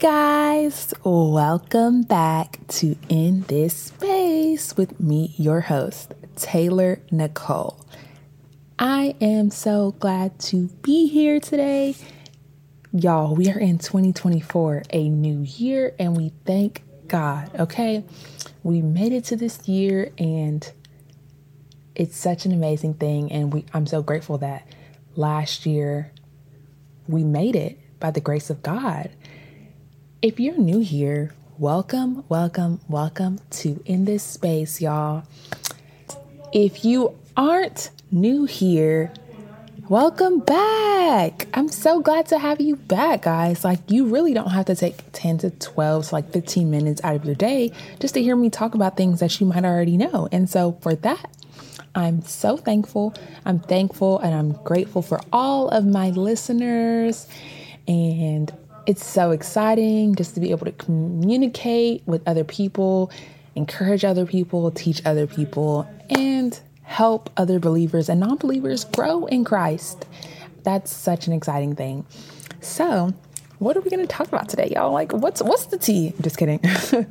guys, welcome back to In This Space with me, your host, Taylor Nicole. I am so glad to be here today. Y'all, we are in 2024, a new year, and we thank God, okay? We made it to this year and it's such an amazing thing and we I'm so grateful that last year we made it by the grace of God. If you're new here, welcome, welcome, welcome to In This Space, y'all. If you aren't new here, welcome back. I'm so glad to have you back, guys. Like, you really don't have to take 10 to 12 to like 15 minutes out of your day just to hear me talk about things that you might already know. And so, for that, I'm so thankful. I'm thankful and I'm grateful for all of my listeners. And it's so exciting just to be able to communicate with other people, encourage other people, teach other people, and help other believers and non believers grow in Christ. That's such an exciting thing. So, what are we going to talk about today, y'all? Like, what's what's the tea? I'm just kidding.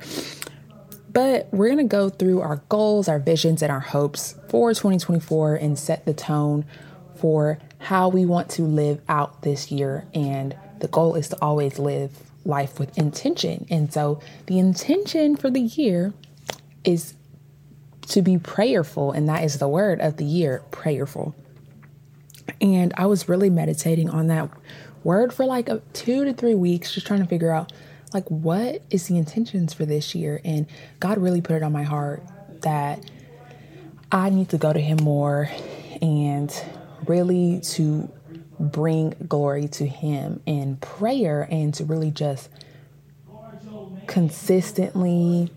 but we're going to go through our goals, our visions, and our hopes for 2024 and set the tone for how we want to live out this year and the goal is to always live life with intention. And so the intention for the year is to be prayerful, and that is the word of the year prayerful. And I was really meditating on that word for like a, two to three weeks, just trying to figure out like what is the intentions for this year. And God really put it on my heart that I need to go to Him more and really to bring glory to Him in prayer and to really just consistently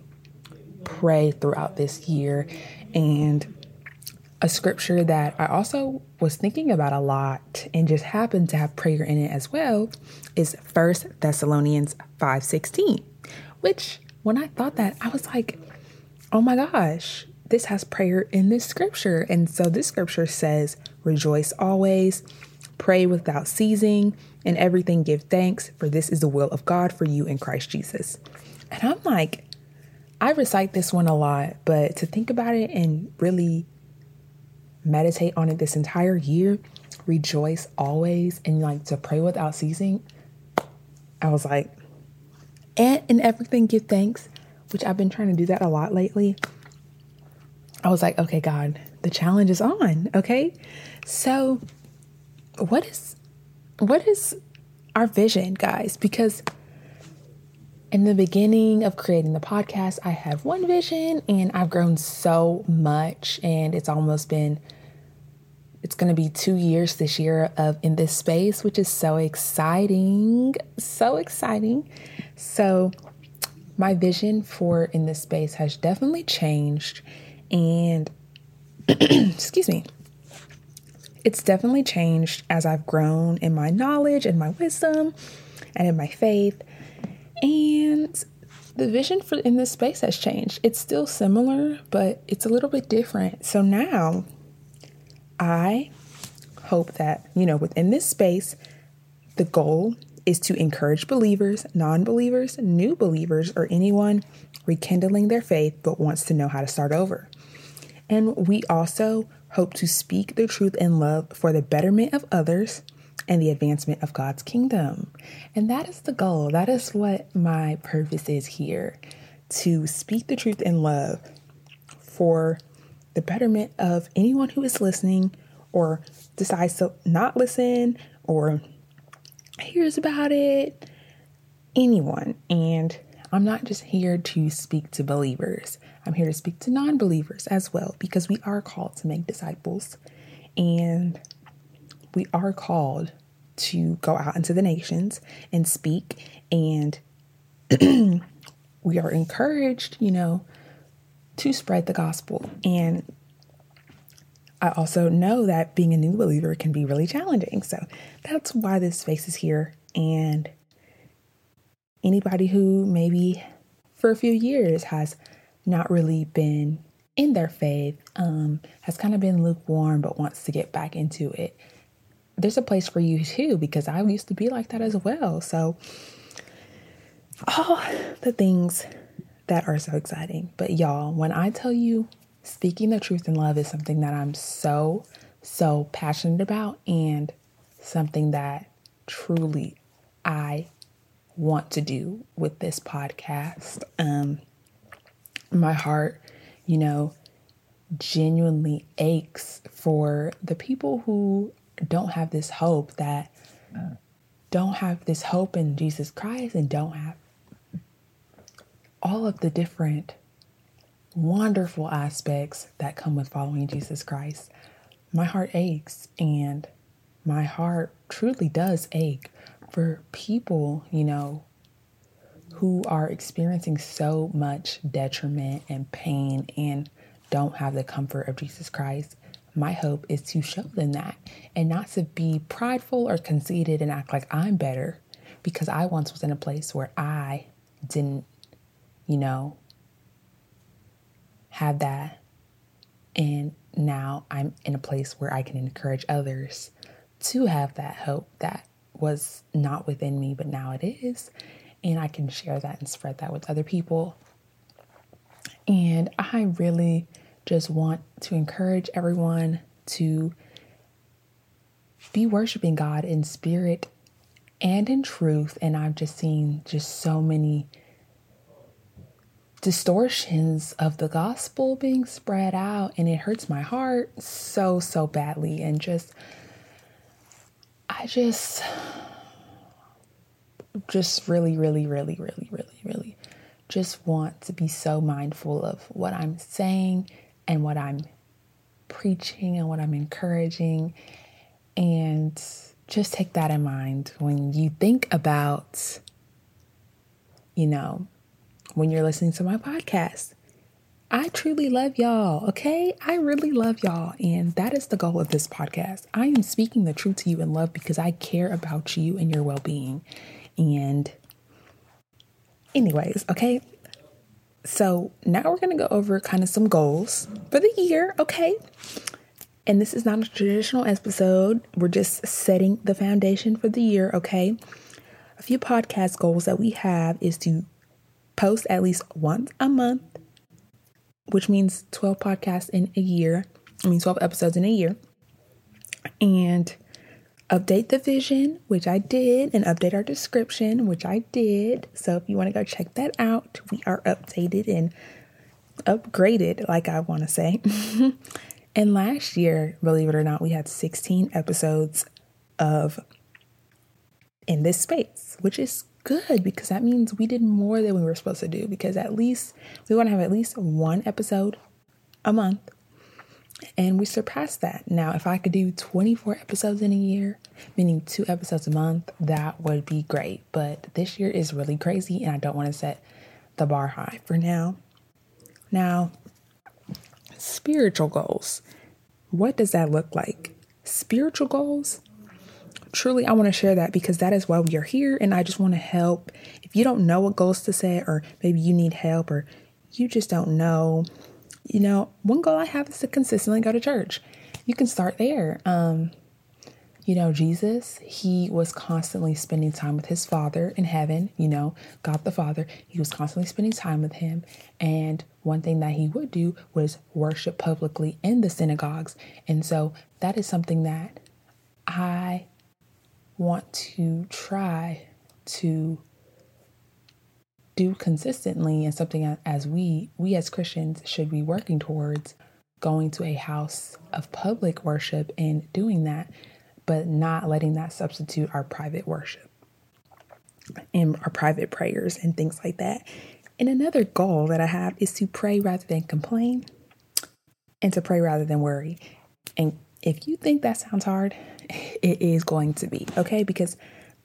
pray throughout this year. And a scripture that I also was thinking about a lot and just happened to have prayer in it as well is First Thessalonians 5:16, which when I thought that I was like, "Oh my gosh, this has prayer in this scripture." And so this scripture says, "Rejoice always, Pray without ceasing, and everything give thanks, for this is the will of God for you in Christ Jesus. And I'm like, I recite this one a lot, but to think about it and really meditate on it this entire year, rejoice always, and like to pray without ceasing, I was like, and in everything give thanks, which I've been trying to do that a lot lately. I was like, okay, God, the challenge is on. Okay. So what is what is our vision, guys? Because in the beginning of creating the podcast, I had one vision and I've grown so much and it's almost been it's going to be 2 years this year of in this space, which is so exciting. So exciting. So my vision for in this space has definitely changed and excuse me it's definitely changed as I've grown in my knowledge and my wisdom and in my faith. And the vision for in this space has changed. It's still similar, but it's a little bit different. So now I hope that, you know, within this space, the goal is to encourage believers, non believers, new believers, or anyone rekindling their faith but wants to know how to start over. And we also hope to speak the truth in love for the betterment of others and the advancement of God's kingdom. And that is the goal. That is what my purpose is here to speak the truth in love for the betterment of anyone who is listening or decides to not listen or hears about it. Anyone. And I'm not just here to speak to believers. I'm here to speak to non believers as well because we are called to make disciples and we are called to go out into the nations and speak. And we are encouraged, you know, to spread the gospel. And I also know that being a new believer can be really challenging. So that's why this space is here. And anybody who maybe for a few years has not really been in their faith, um, has kind of been lukewarm but wants to get back into it, there's a place for you too, because I used to be like that as well. So all the things that are so exciting. But y'all, when I tell you speaking the truth in love is something that I'm so, so passionate about and something that truly I want to do with this podcast. Um, my heart, you know, genuinely aches for the people who don't have this hope that don't have this hope in Jesus Christ and don't have all of the different wonderful aspects that come with following Jesus Christ. My heart aches and my heart truly does ache for people, you know, who are experiencing so much detriment and pain and don't have the comfort of Jesus Christ. My hope is to show them that and not to be prideful or conceited and act like I'm better because I once was in a place where I didn't, you know, have that. And now I'm in a place where I can encourage others to have that hope that was not within me, but now it is. And I can share that and spread that with other people. And I really just want to encourage everyone to be worshiping God in spirit and in truth. And I've just seen just so many distortions of the gospel being spread out, and it hurts my heart so, so badly. And just, I just, just really, really, really, really, really, really just want to be so mindful of what I'm saying and what I'm preaching and what I'm encouraging. And just take that in mind when you think about, you know, when you're listening to my podcast. I truly love y'all, okay? I really love y'all. And that is the goal of this podcast. I am speaking the truth to you in love because I care about you and your well being. And, anyways, okay? So now we're going to go over kind of some goals for the year, okay? And this is not a traditional episode. We're just setting the foundation for the year, okay? A few podcast goals that we have is to post at least once a month, which means 12 podcasts in a year. I mean, 12 episodes in a year. And update the vision, which I did, and update our description, which I did. So if you want to go check that out, we are updated and upgraded, like I want to say. and last year, believe it or not, we had 16 episodes of in this space, which is good because that means we did more than we were supposed to do because at least we want to have at least one episode a month and we surpassed that. Now, if I could do 24 episodes in a year, meaning two episodes a month, that would be great. But this year is really crazy, and I don't want to set the bar high for now. Now, spiritual goals. What does that look like? Spiritual goals? Truly, I want to share that because that is why we are here, and I just want to help. If you don't know what goals to set, or maybe you need help, or you just don't know you know, one goal I have is to consistently go to church. You can start there. Um, you know, Jesus, he was constantly spending time with his Father in heaven, you know, God the Father. He was constantly spending time with him. And one thing that he would do was worship publicly in the synagogues. And so that is something that I want to try to do consistently and something as we we as Christians should be working towards going to a house of public worship and doing that but not letting that substitute our private worship and our private prayers and things like that. And another goal that I have is to pray rather than complain and to pray rather than worry. And if you think that sounds hard, it is going to be, okay? Because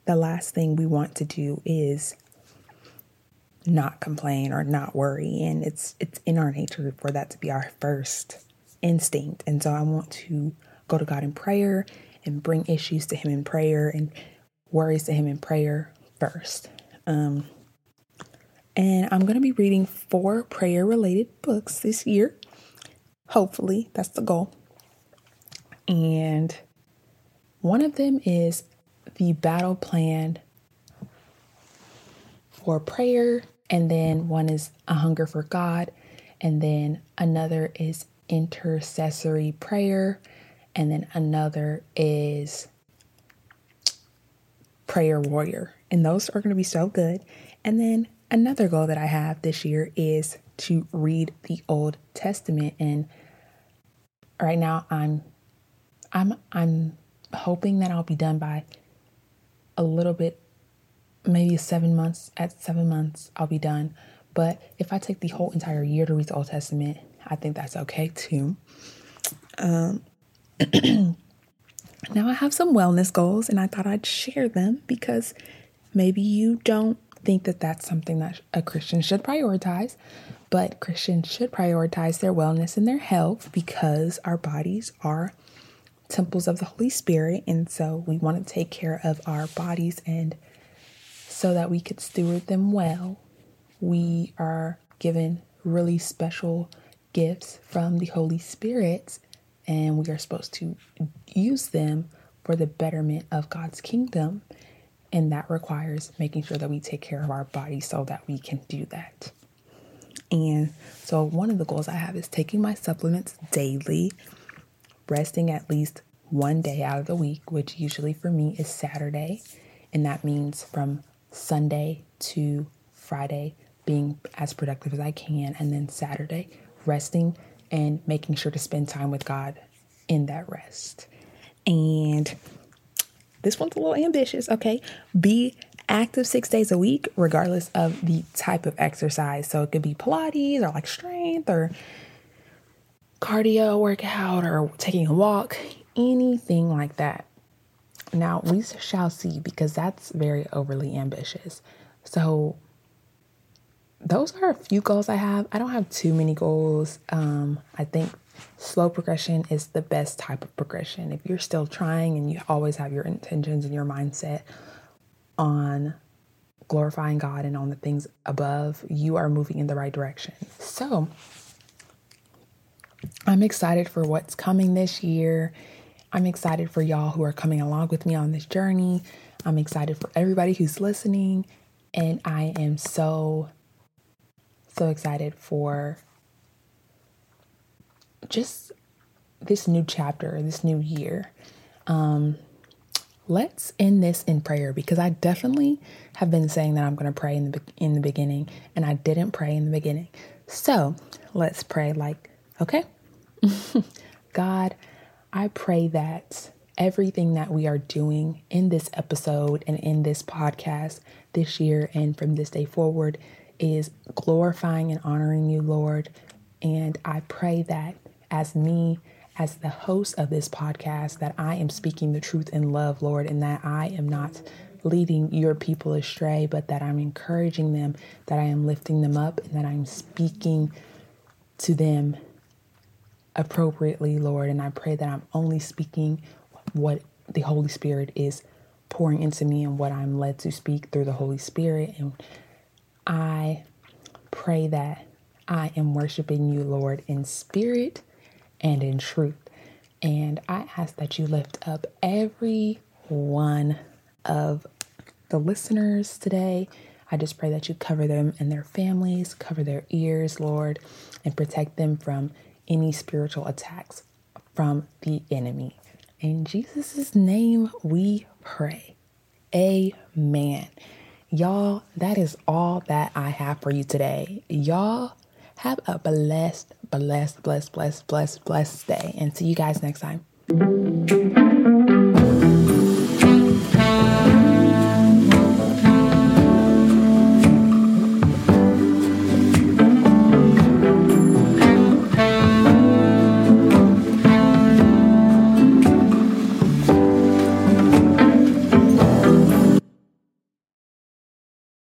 the last thing we want to do is not complain or not worry. And it's it's in our nature for that to be our first instinct. And so i want to go to god in prayer and bring issues to him in prayer and worries to him in prayer first. Um and i'm going to be reading four prayer related books this year. Hopefully that's the goal. And one of them is the battle plan for prayer, and then one is a hunger for God, and then another is intercessory prayer, and then another is prayer warrior. And those are going to be so good. And then another goal that I have this year is to read the Old Testament and right now I'm I'm I'm hoping that I'll be done by a little bit maybe 7 months at 7 months I'll be done but if I take the whole entire year to read the Old Testament I think that's okay too um now I have some wellness goals and I thought I'd share them because maybe you don't think that that's something that a Christian should prioritize, but Christians should prioritize their wellness and their health because our bodies are temples of the Holy Spirit. And so we want to take care of our bodies and so that we could steward them well, we are given really special gifts from the Holy Spirit and we are supposed to use them for the betterment of God's kingdom. And that requires making sure that we take care of our body so that we can do that. And so, one of the goals I have is taking my supplements daily, resting at least one day out of the week, which usually for me is Saturday. And that means from Sunday to Friday, being as productive as I can, and then Saturday, resting and making sure to spend time with God in that rest. And this one's a little ambitious, okay? Be active six days a week, regardless of the type of exercise. So it could be Pilates or like strength or cardio workout or taking a walk, anything like that. Now, we shall see because that's very overly ambitious. So, those are a few goals I have. I don't have too many goals. Um, I think slow progression is the best type of progression. If you're still trying and you always have your intentions and your mindset on glorifying God and on the things above, you are moving in the right direction. So, I'm excited for what's coming this year. I'm excited for y'all who are coming along with me on this journey. I'm excited for everybody who's listening. And I am so, so excited for just this new chapter, this new year. Um, let's end this in prayer because I definitely have been saying that I'm going to pray in the in the beginning, and I didn't pray in the beginning. So let's pray. Like, okay, God, I pray that everything that we are doing in this episode and in this podcast this year and from this day forward is glorifying and honoring you, Lord. And I pray that as me, as the host of this podcast, that I am speaking the truth in love, Lord, and that I am not leading your people astray, but that I'm encouraging them, that I am lifting them up, and that I'm speaking to them appropriately, Lord. And I pray that I'm only speaking what the Holy Spirit is pouring into me and what I'm led to speak through the Holy Spirit. And I pray that I am worshiping you, Lord, in spirit and in truth. And I ask that you lift up every one of the listeners today. I just pray that you cover them and their families, cover their ears, Lord, and protect them from any spiritual attacks from the enemy. In Jesus' name we pray. Amen. Y'all, that is all that I have for you today. Y'all have a blessed, blessed, blessed, blessed, blessed, blessed day. And see you guys next time.